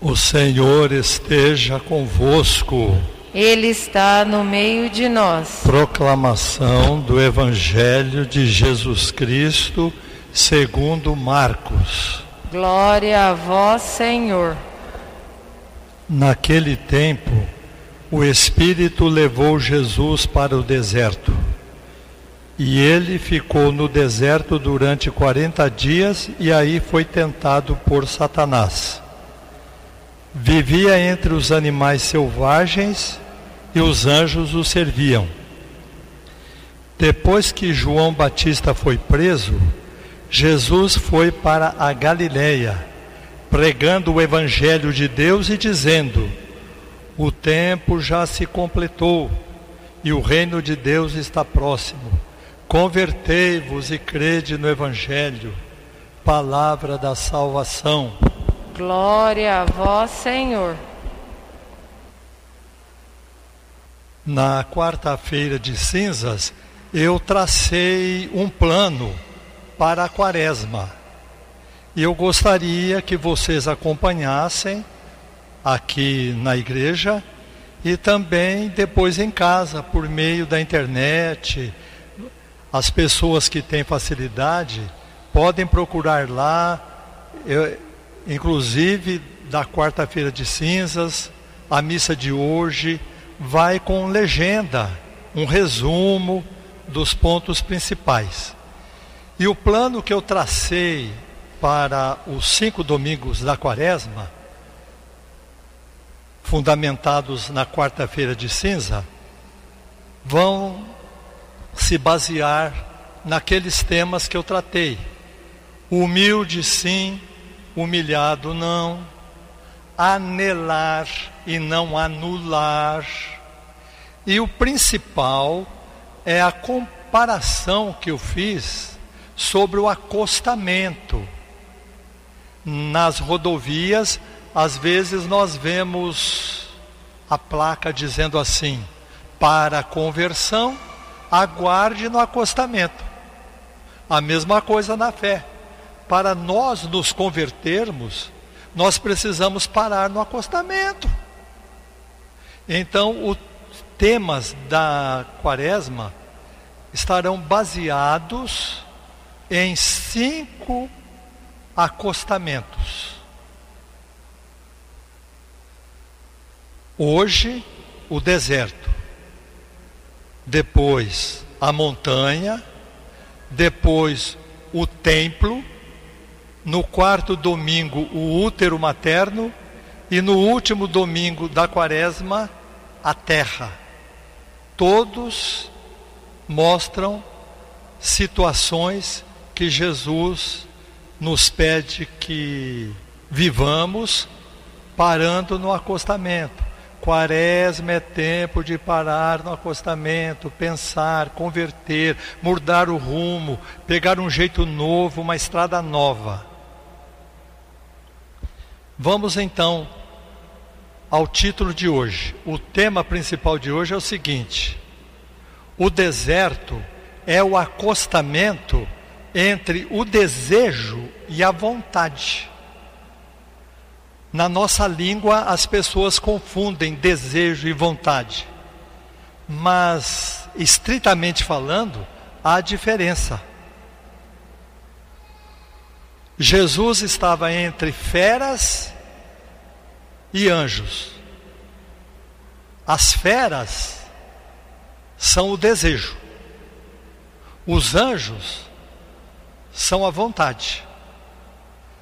O Senhor esteja convosco. Ele está no meio de nós. Proclamação do Evangelho de Jesus Cristo, segundo Marcos. Glória a vós, Senhor. Naquele tempo, o Espírito levou Jesus para o deserto. E ele ficou no deserto durante 40 dias e aí foi tentado por Satanás. Vivia entre os animais selvagens e os anjos o serviam. Depois que João Batista foi preso, Jesus foi para a Galileia, pregando o evangelho de Deus e dizendo: O tempo já se completou e o reino de Deus está próximo. Convertei-vos e crede no evangelho. Palavra da salvação. Glória a vós, Senhor. Na quarta-feira de cinzas, eu tracei um plano para a quaresma. E eu gostaria que vocês acompanhassem aqui na igreja e também depois em casa, por meio da internet. As pessoas que têm facilidade podem procurar lá. Eu, inclusive da quarta-feira de cinzas, a missa de hoje vai com legenda, um resumo dos pontos principais. E o plano que eu tracei para os cinco domingos da quaresma, fundamentados na quarta-feira de cinza, vão se basear naqueles temas que eu tratei. Humilde, sim, humilhado não, anelar e não anular. E o principal é a comparação que eu fiz sobre o acostamento. Nas rodovias, às vezes nós vemos a placa dizendo assim: para conversão, aguarde no acostamento. A mesma coisa na fé para nós nos convertermos, nós precisamos parar no acostamento. Então, os temas da quaresma estarão baseados em cinco acostamentos. Hoje, o deserto. Depois, a montanha. Depois, o templo no quarto domingo o útero materno e no último domingo da quaresma a terra. Todos mostram situações que Jesus nos pede que vivamos parando no acostamento. Quaresma é tempo de parar no acostamento, pensar, converter, mudar o rumo, pegar um jeito novo, uma estrada nova. Vamos então ao título de hoje. O tema principal de hoje é o seguinte: o deserto é o acostamento entre o desejo e a vontade. Na nossa língua, as pessoas confundem desejo e vontade, mas, estritamente falando, há diferença. Jesus estava entre feras e anjos. As feras são o desejo, os anjos são a vontade.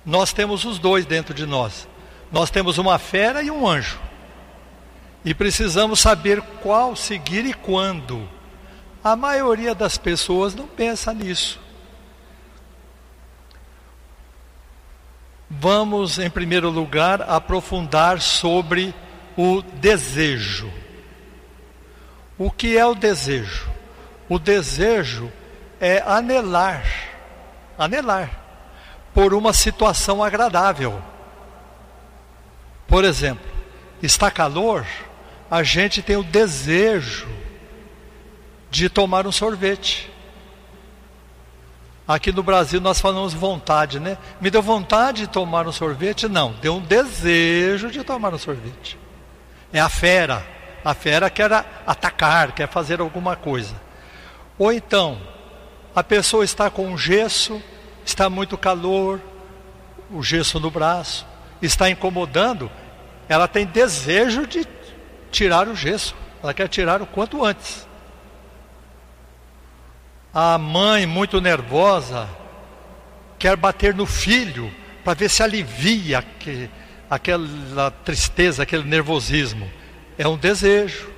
Nós temos os dois dentro de nós. Nós temos uma fera e um anjo. E precisamos saber qual seguir e quando. A maioria das pessoas não pensa nisso. Vamos, em primeiro lugar, aprofundar sobre o desejo. O que é o desejo? O desejo é anelar, anelar por uma situação agradável. Por exemplo, está calor, a gente tem o desejo de tomar um sorvete. Aqui no Brasil nós falamos vontade, né? Me deu vontade de tomar um sorvete? Não, deu um desejo de tomar um sorvete. É a fera. A fera quer atacar, quer fazer alguma coisa. Ou então, a pessoa está com gesso, está muito calor, o gesso no braço, está incomodando, ela tem desejo de tirar o gesso. Ela quer tirar o quanto antes. A mãe, muito nervosa, quer bater no filho para ver se alivia que, aquela tristeza, aquele nervosismo. É um desejo.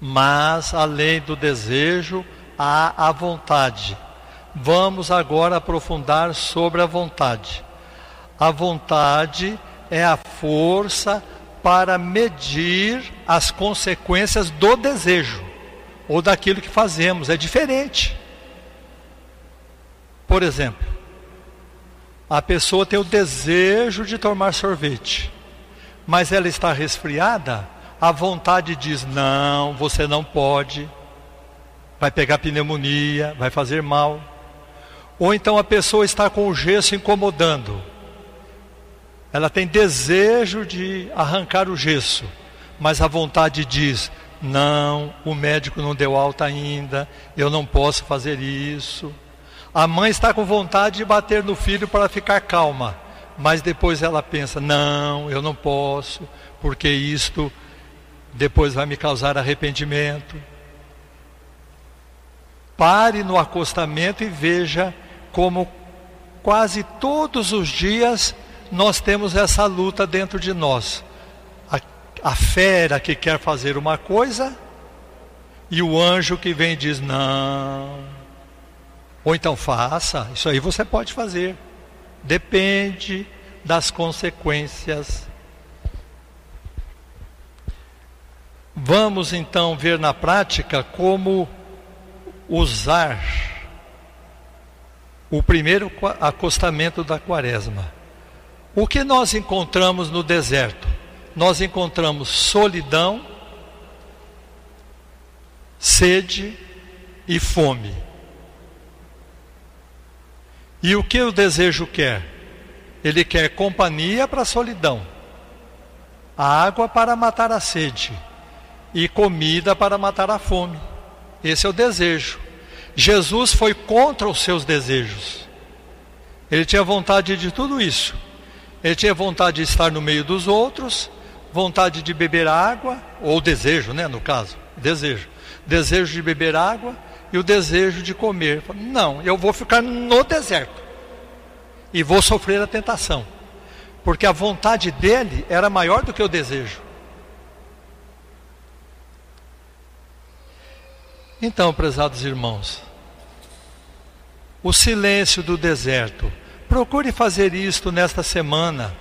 Mas, além do desejo, há a vontade. Vamos agora aprofundar sobre a vontade. A vontade é a força para medir as consequências do desejo ou daquilo que fazemos. É diferente. Por exemplo, a pessoa tem o desejo de tomar sorvete, mas ela está resfriada, a vontade diz: não, você não pode, vai pegar pneumonia, vai fazer mal. Ou então a pessoa está com o gesso incomodando, ela tem desejo de arrancar o gesso, mas a vontade diz: não, o médico não deu alta ainda, eu não posso fazer isso. A mãe está com vontade de bater no filho para ficar calma, mas depois ela pensa: não, eu não posso, porque isto depois vai me causar arrependimento. Pare no acostamento e veja como quase todos os dias nós temos essa luta dentro de nós. A, fera que quer fazer uma coisa e o anjo que vem e diz: não. Ou então faça, isso aí você pode fazer. Depende das consequências. Vamos então ver na prática como usar o primeiro acostamento da quaresma. O que nós encontramos no deserto? Nós encontramos solidão, sede e fome. E o que o desejo quer? Ele quer companhia para a solidão, água para matar a sede e comida para matar a fome. Esse é o desejo. Jesus foi contra os seus desejos. Ele tinha vontade de tudo isso ele tinha vontade de estar no meio dos outros, vontade de beber água, ou desejo, né, no caso, desejo. Desejo de beber água e o desejo de comer. Não, eu vou ficar no deserto e vou sofrer a tentação, porque a vontade dele era maior do que o desejo. Então, prezados irmãos, o silêncio do deserto Procure fazer isto nesta semana.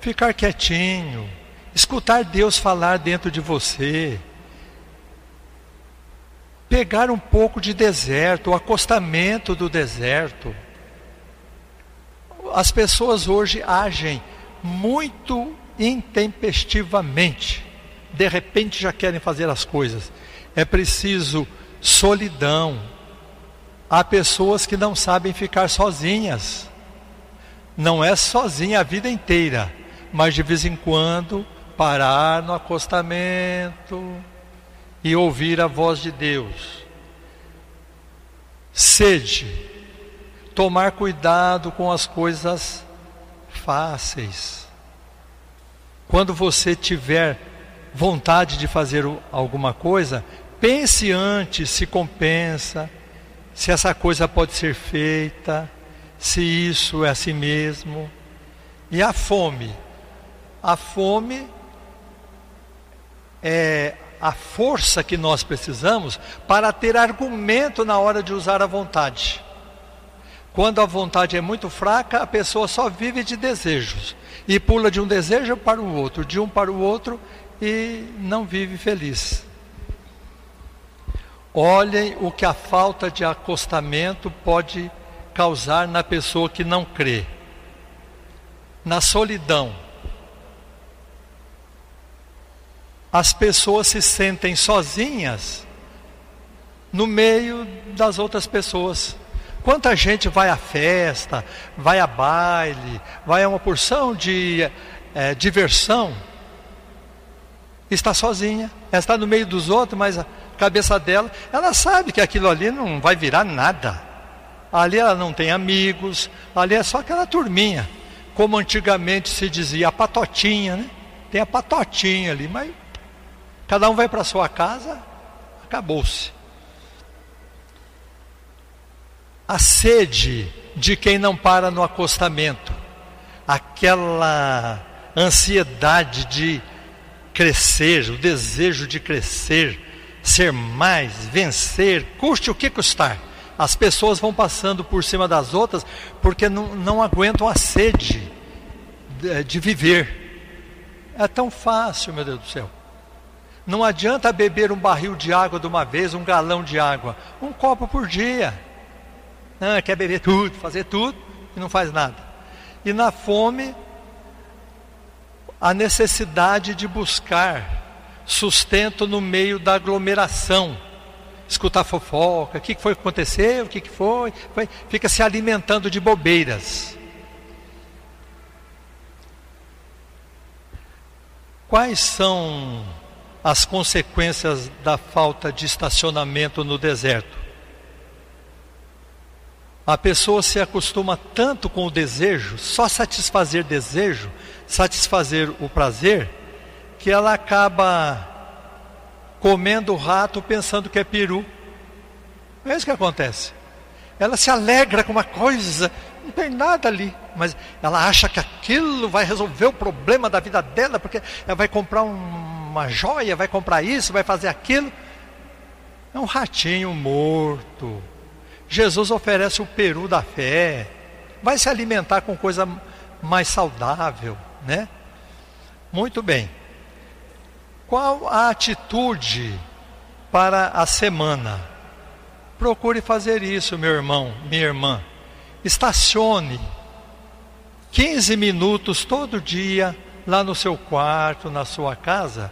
Ficar quietinho, escutar Deus falar dentro de você. Pegar um pouco de deserto, o acostamento do deserto. As pessoas hoje agem muito intempestivamente. De repente já querem fazer as coisas. É preciso solidão. Há pessoas que não sabem ficar sozinhas não é sozinha a vida inteira, mas de vez em quando parar no acostamento e ouvir a voz de Deus. Sede, tomar cuidado com as coisas fáceis. Quando você tiver vontade de fazer alguma coisa, pense antes se compensa, se essa coisa pode ser feita se isso é assim mesmo. E a fome? A fome é a força que nós precisamos para ter argumento na hora de usar a vontade. Quando a vontade é muito fraca, a pessoa só vive de desejos e pula de um desejo para o outro, de um para o outro e não vive feliz. Olhem o que a falta de acostamento pode causar na pessoa que não crê. Na solidão. As pessoas se sentem sozinhas no meio das outras pessoas. Quanta gente vai à festa, vai a baile, vai a uma porção de é, diversão, está sozinha, ela está no meio dos outros, mas a cabeça dela, ela sabe que aquilo ali não vai virar nada. Ali ela não tem amigos, ali é só aquela turminha, como antigamente se dizia, a patotinha, né? Tem a patotinha ali, mas cada um vai para sua casa, acabou-se. a sede de quem não para no acostamento, aquela ansiedade de crescer, o desejo de crescer, ser mais, vencer, custe o que custar. As pessoas vão passando por cima das outras porque não, não aguentam a sede de, de viver. É tão fácil, meu Deus do céu. Não adianta beber um barril de água de uma vez, um galão de água, um copo por dia. Não, quer beber tudo, fazer tudo e não faz nada. E na fome, a necessidade de buscar sustento no meio da aglomeração. Escutar fofoca, o que foi que aconteceu, o que foi, foi, fica se alimentando de bobeiras. Quais são as consequências da falta de estacionamento no deserto? A pessoa se acostuma tanto com o desejo, só satisfazer desejo, satisfazer o prazer, que ela acaba comendo o rato pensando que é peru. É isso que acontece. Ela se alegra com uma coisa, não tem nada ali, mas ela acha que aquilo vai resolver o problema da vida dela, porque ela vai comprar um, uma joia, vai comprar isso, vai fazer aquilo. É um ratinho morto Jesus oferece o peru da fé. Vai se alimentar com coisa mais saudável, né? Muito bem. Qual a atitude para a semana? Procure fazer isso, meu irmão, minha irmã. Estacione 15 minutos todo dia lá no seu quarto, na sua casa,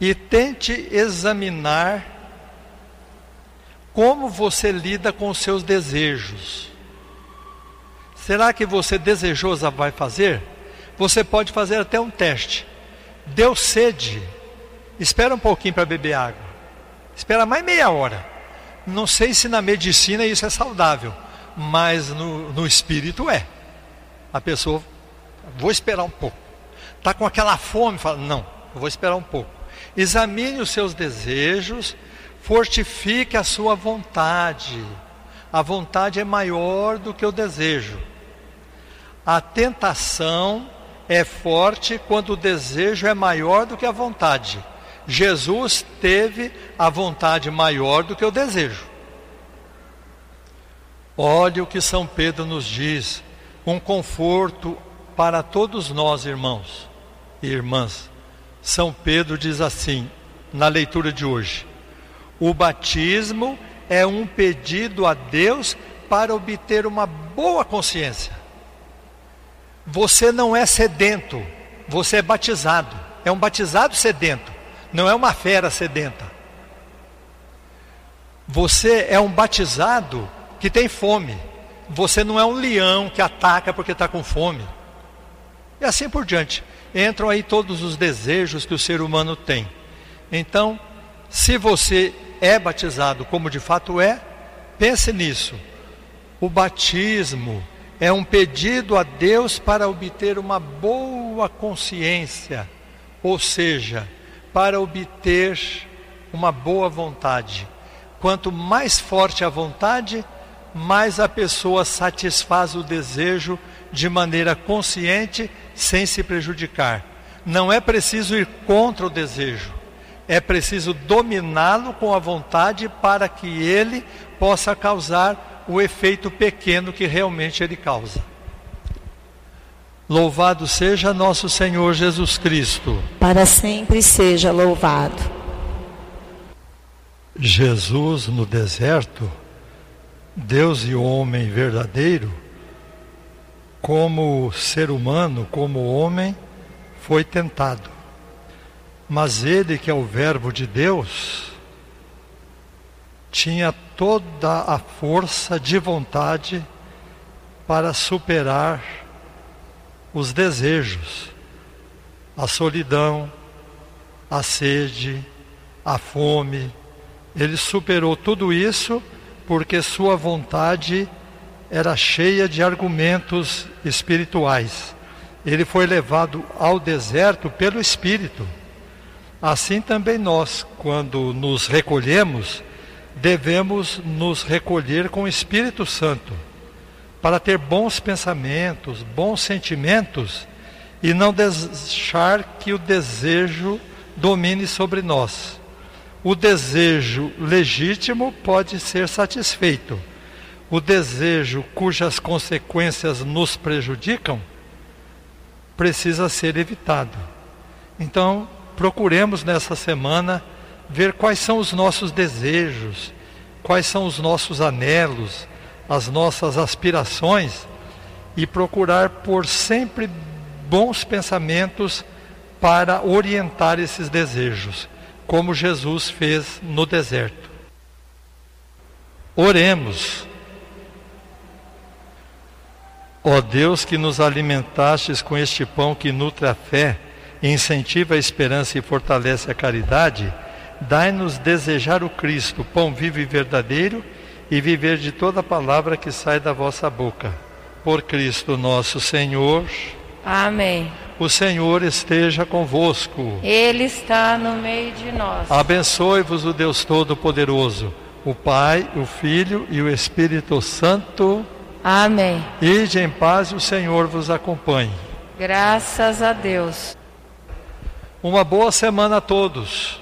e tente examinar como você lida com os seus desejos. Será que você desejosa vai fazer? Você pode fazer até um teste. Deu sede, espera um pouquinho para beber água. Espera mais meia hora. Não sei se na medicina isso é saudável, mas no, no espírito é. A pessoa, vou esperar um pouco. Está com aquela fome, fala, não, vou esperar um pouco. Examine os seus desejos fortifique a sua vontade. A vontade é maior do que o desejo. A tentação é forte quando o desejo é maior do que a vontade. Jesus teve a vontade maior do que o desejo. Olhe o que São Pedro nos diz, um conforto para todos nós, irmãos e irmãs. São Pedro diz assim, na leitura de hoje: o batismo é um pedido a Deus para obter uma boa consciência. Você não é sedento, você é batizado. É um batizado sedento, não é uma fera sedenta. Você é um batizado que tem fome. Você não é um leão que ataca porque está com fome. E assim por diante. Entram aí todos os desejos que o ser humano tem. Então, se você é batizado como de fato é, pense nisso. O batismo é um pedido a Deus para obter uma boa consciência, ou seja, para obter uma boa vontade. Quanto mais forte a vontade, mais a pessoa satisfaz o desejo de maneira consciente, sem se prejudicar. Não é preciso ir contra o desejo, é preciso dominá-lo com a vontade para que ele possa causar o efeito pequeno que realmente ele causa. Louvado seja nosso Senhor Jesus Cristo. Para sempre seja louvado. Jesus no deserto, Deus e homem verdadeiro, como ser humano, como homem, foi tentado. Mas ele, que é o Verbo de Deus, tinha toda a força de vontade para superar os desejos, a solidão, a sede, a fome. Ele superou tudo isso porque sua vontade era cheia de argumentos espirituais. Ele foi levado ao deserto pelo Espírito. Assim também nós, quando nos recolhemos, devemos nos recolher com o Espírito Santo, para ter bons pensamentos, bons sentimentos e não deixar que o desejo domine sobre nós. O desejo legítimo pode ser satisfeito. O desejo cujas consequências nos prejudicam precisa ser evitado. Então, procuremos nessa semana ver quais são os nossos desejos, quais são os nossos anelos, as nossas aspirações e procurar por sempre bons pensamentos para orientar esses desejos, como Jesus fez no deserto. Oremos. Ó Deus que nos alimentastes com este pão que nutre a fé, incentiva a esperança e fortalece a caridade, dai-nos desejar o Cristo, pão vivo e verdadeiro, e viver de toda palavra que sai da vossa boca. Por Cristo nosso Senhor. Amém. O Senhor esteja convosco. Ele está no meio de nós. Abençoe-vos o Deus Todo-Poderoso, o Pai, o Filho e o Espírito Santo. Amém. Ide em paz e o Senhor vos acompanhe. Graças a Deus. Uma boa semana a todos.